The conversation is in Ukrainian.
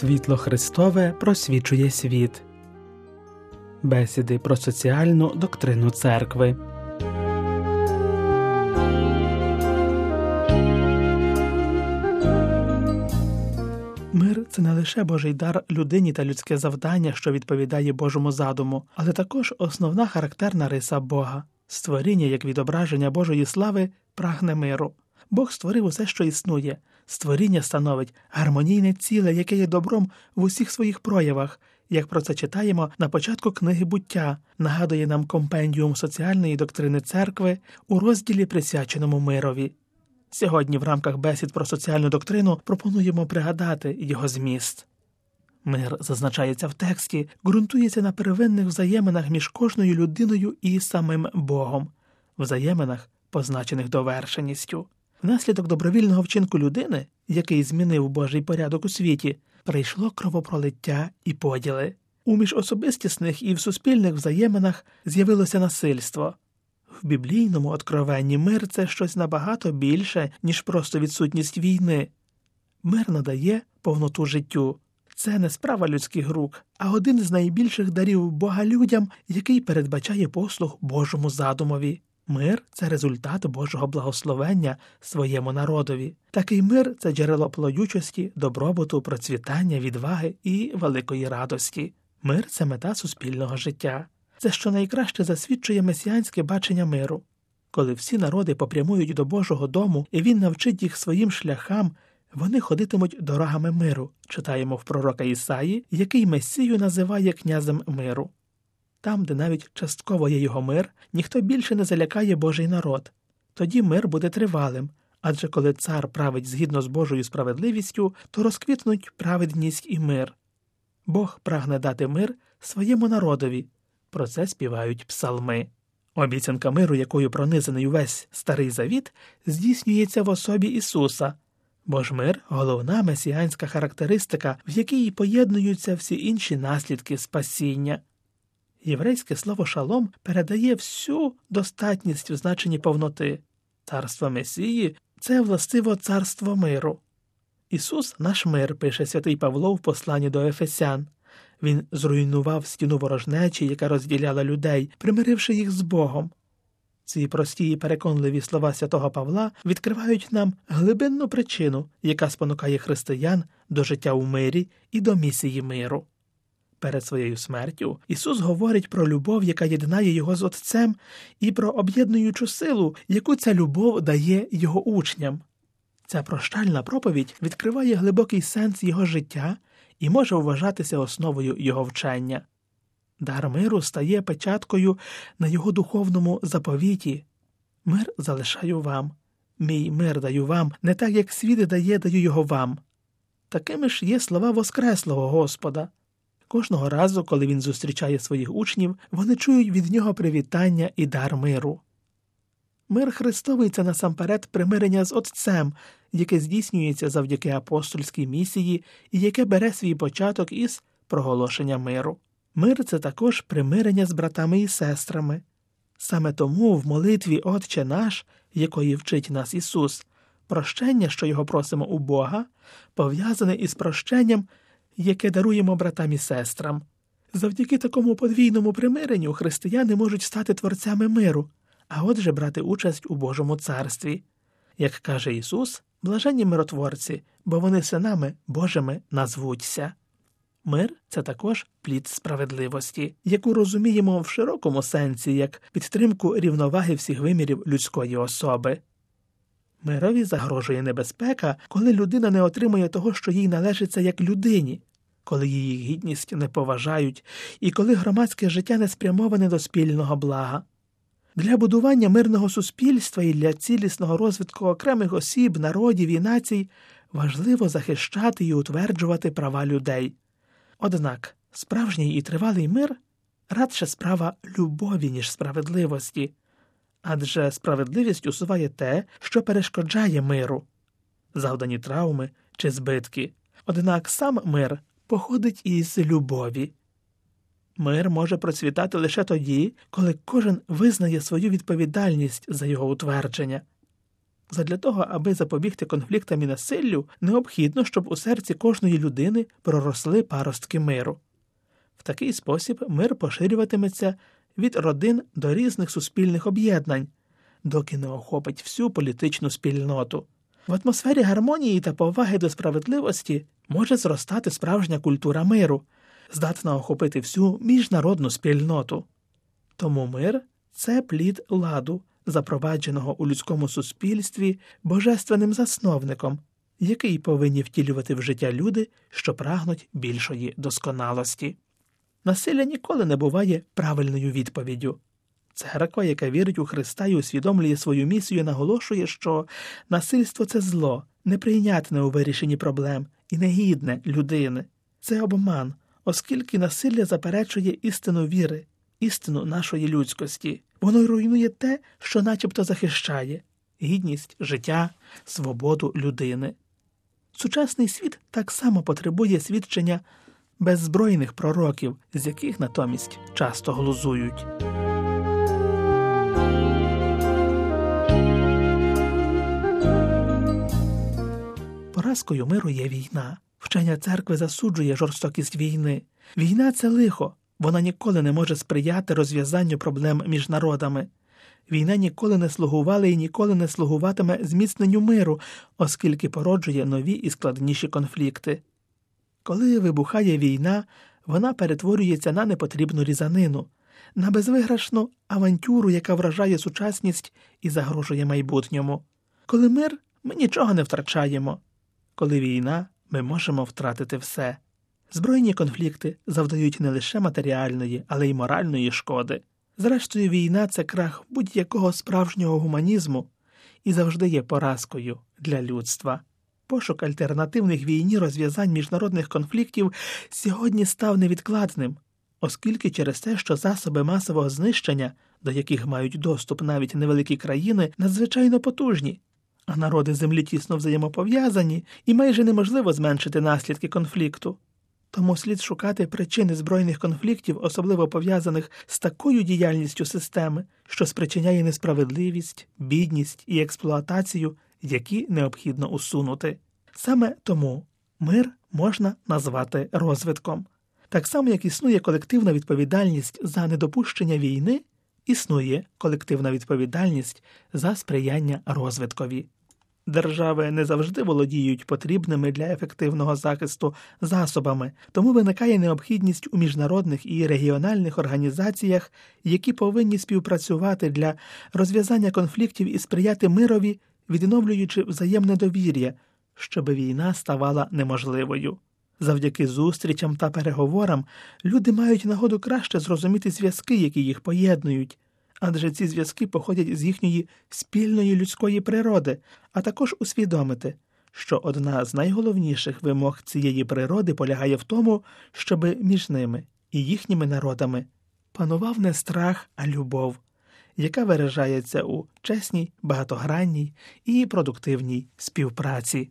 Світло Христове просвічує світ. Бесіди про соціальну доктрину церкви. Мир це не лише Божий дар людині та людське завдання, що відповідає Божому задуму, але також основна характерна риса Бога. Створіння як відображення Божої слави прагне миру. Бог створив усе, що існує. Створіння становить гармонійне ціле, яке є добром в усіх своїх проявах, як про це читаємо на початку книги буття, нагадує нам компендіум соціальної доктрини церкви у розділі присвяченому мирові. Сьогодні, в рамках бесід про соціальну доктрину, пропонуємо пригадати його зміст. Мир зазначається в тексті, ґрунтується на первинних взаєминах між кожною людиною і самим Богом, взаєминах, позначених довершеністю. Внаслідок добровільного вчинку людини, який змінив Божий порядок у світі, прийшло кровопролиття і поділи. У міжособистісних і в суспільних взаєминах з'явилося насильство. В біблійному откровенні мир це щось набагато більше, ніж просто відсутність війни. Мир надає повноту життю. Це не справа людських рук, а один з найбільших дарів Бога людям, який передбачає послуг Божому задумові. Мир це результат Божого благословення своєму народові. Такий мир це джерело плодючості, добробуту, процвітання, відваги і великої радості. Мир це мета суспільного життя. Це що найкраще засвідчує месіанське бачення миру. Коли всі народи попрямують до Божого дому, і він навчить їх своїм шляхам, вони ходитимуть дорогами миру, читаємо в пророка Ісаї, який Месію називає князем миру. Там, де навіть частково є його мир, ніхто більше не залякає Божий народ. Тоді мир буде тривалим, адже коли цар править згідно з Божою справедливістю, то розквітнуть праведність і мир. Бог прагне дати мир своєму народові. Про це співають псалми. Обіцянка миру, якою пронизаний увесь старий завіт, здійснюється в особі Ісуса, бо ж мир головна месіанська характеристика, в якій поєднуються всі інші наслідки спасіння. Єврейське слово шалом передає всю достатність в значенні повноти. Царство Месії це властиво царство миру. Ісус наш мир, пише святий Павло в посланні до Ефесян. Він зруйнував стіну ворожнечі, яка розділяла людей, примиривши їх з Богом. Ці прості і переконливі слова святого Павла відкривають нам глибинну причину, яка спонукає християн до життя у мирі і до місії миру. Перед своєю смертю Ісус говорить про любов, яка єднає його з Отцем, і про об'єднуючу силу, яку ця любов дає його учням. Ця прощальна проповідь відкриває глибокий сенс його життя і може вважатися основою його вчення. Дар миру стає печаткою на його духовному заповіті. Мир залишаю вам, мій мир даю вам, не так як світ дає, даю його вам. Такими ж є слова Воскреслого Господа. Кожного разу, коли він зустрічає своїх учнів, вони чують від нього привітання і дар миру. Мир Христовий це насамперед примирення з Отцем, яке здійснюється завдяки апостольській місії і яке бере свій початок із проголошення миру. Мир це також примирення з братами і сестрами. Саме тому в молитві Отче наш, якої вчить нас Ісус, прощення, що його просимо у Бога, пов'язане із прощенням, яке даруємо братам і сестрам. Завдяки такому подвійному примиренню християни можуть стати творцями миру, а отже брати участь у Божому царстві. Як каже Ісус, блаженні миротворці, бо вони синами Божими назвуться. Мир це також плід справедливості, яку розуміємо в широкому сенсі як підтримку рівноваги всіх вимірів людської особи. Мирові загрожує небезпека, коли людина не отримує того, що їй належиться як людині, коли її гідність не поважають, і коли громадське життя не спрямоване до спільного блага. Для будування мирного суспільства і для цілісного розвитку окремих осіб, народів і націй важливо захищати і утверджувати права людей. Однак справжній і тривалий мир радше справа любові, ніж справедливості, адже справедливість усуває те, що перешкоджає миру, завдані травми чи збитки. Однак сам мир походить із любові. Мир може процвітати лише тоді, коли кожен визнає свою відповідальність за його утвердження. Задля того, аби запобігти конфліктам і насиллю, необхідно, щоб у серці кожної людини проросли паростки миру. В такий спосіб мир поширюватиметься від родин до різних суспільних об'єднань, доки не охопить всю політичну спільноту. В атмосфері гармонії та поваги до справедливості може зростати справжня культура миру, здатна охопити всю міжнародну спільноту. Тому мир це плід ладу, запровадженого у людському суспільстві божественним засновником, який повинні втілювати в життя люди, що прагнуть більшої досконалості. Насилля ніколи не буває правильною відповіддю. Церква, яка вірить у Христа і усвідомлює свою місію, наголошує, що насильство це зло, неприйнятне у вирішенні проблем і негідне людини. Це обман, оскільки насилля заперечує істину віри, істину нашої людськості. Воно й руйнує те, що начебто захищає гідність, життя, свободу людини. Сучасний світ так само потребує свідчення беззбройних пророків, з яких натомість часто глузують. Поразкою миру є війна. Вчення церкви засуджує жорстокість війни. Війна це лихо, вона ніколи не може сприяти розв'язанню проблем між народами. Війна ніколи не слугувала і ніколи не слугуватиме зміцненню миру, оскільки породжує нові і складніші конфлікти. Коли вибухає війна, вона перетворюється на непотрібну різанину, на безвиграшну авантюру, яка вражає сучасність і загрожує майбутньому. Коли мир, ми нічого не втрачаємо. Коли війна, ми можемо втратити все. Збройні конфлікти завдають не лише матеріальної, але й моральної шкоди. Зрештою, війна це крах будь-якого справжнього гуманізму і завжди є поразкою для людства. Пошук альтернативних війні розв'язань міжнародних конфліктів сьогодні став невідкладним, оскільки через те, що засоби масового знищення, до яких мають доступ навіть невеликі країни, надзвичайно потужні, а народи землі тісно взаємопов'язані, і майже неможливо зменшити наслідки конфлікту. Тому слід шукати причини збройних конфліктів, особливо пов'язаних з такою діяльністю системи, що спричиняє несправедливість, бідність і експлуатацію, які необхідно усунути. Саме тому мир можна назвати розвитком. Так само, як існує колективна відповідальність за недопущення війни, існує колективна відповідальність за сприяння розвиткові. Держави не завжди володіють потрібними для ефективного захисту засобами, тому виникає необхідність у міжнародних і регіональних організаціях, які повинні співпрацювати для розв'язання конфліктів і сприяти мирові, відновлюючи взаємне довір'я, щоб війна ставала неможливою. Завдяки зустрічам та переговорам люди мають нагоду краще зрозуміти зв'язки, які їх поєднують адже ці зв'язки походять з їхньої спільної людської природи, а також усвідомити, що одна з найголовніших вимог цієї природи полягає в тому, щоби між ними і їхніми народами панував не страх, а любов, яка виражається у чесній, багатогранній і продуктивній співпраці.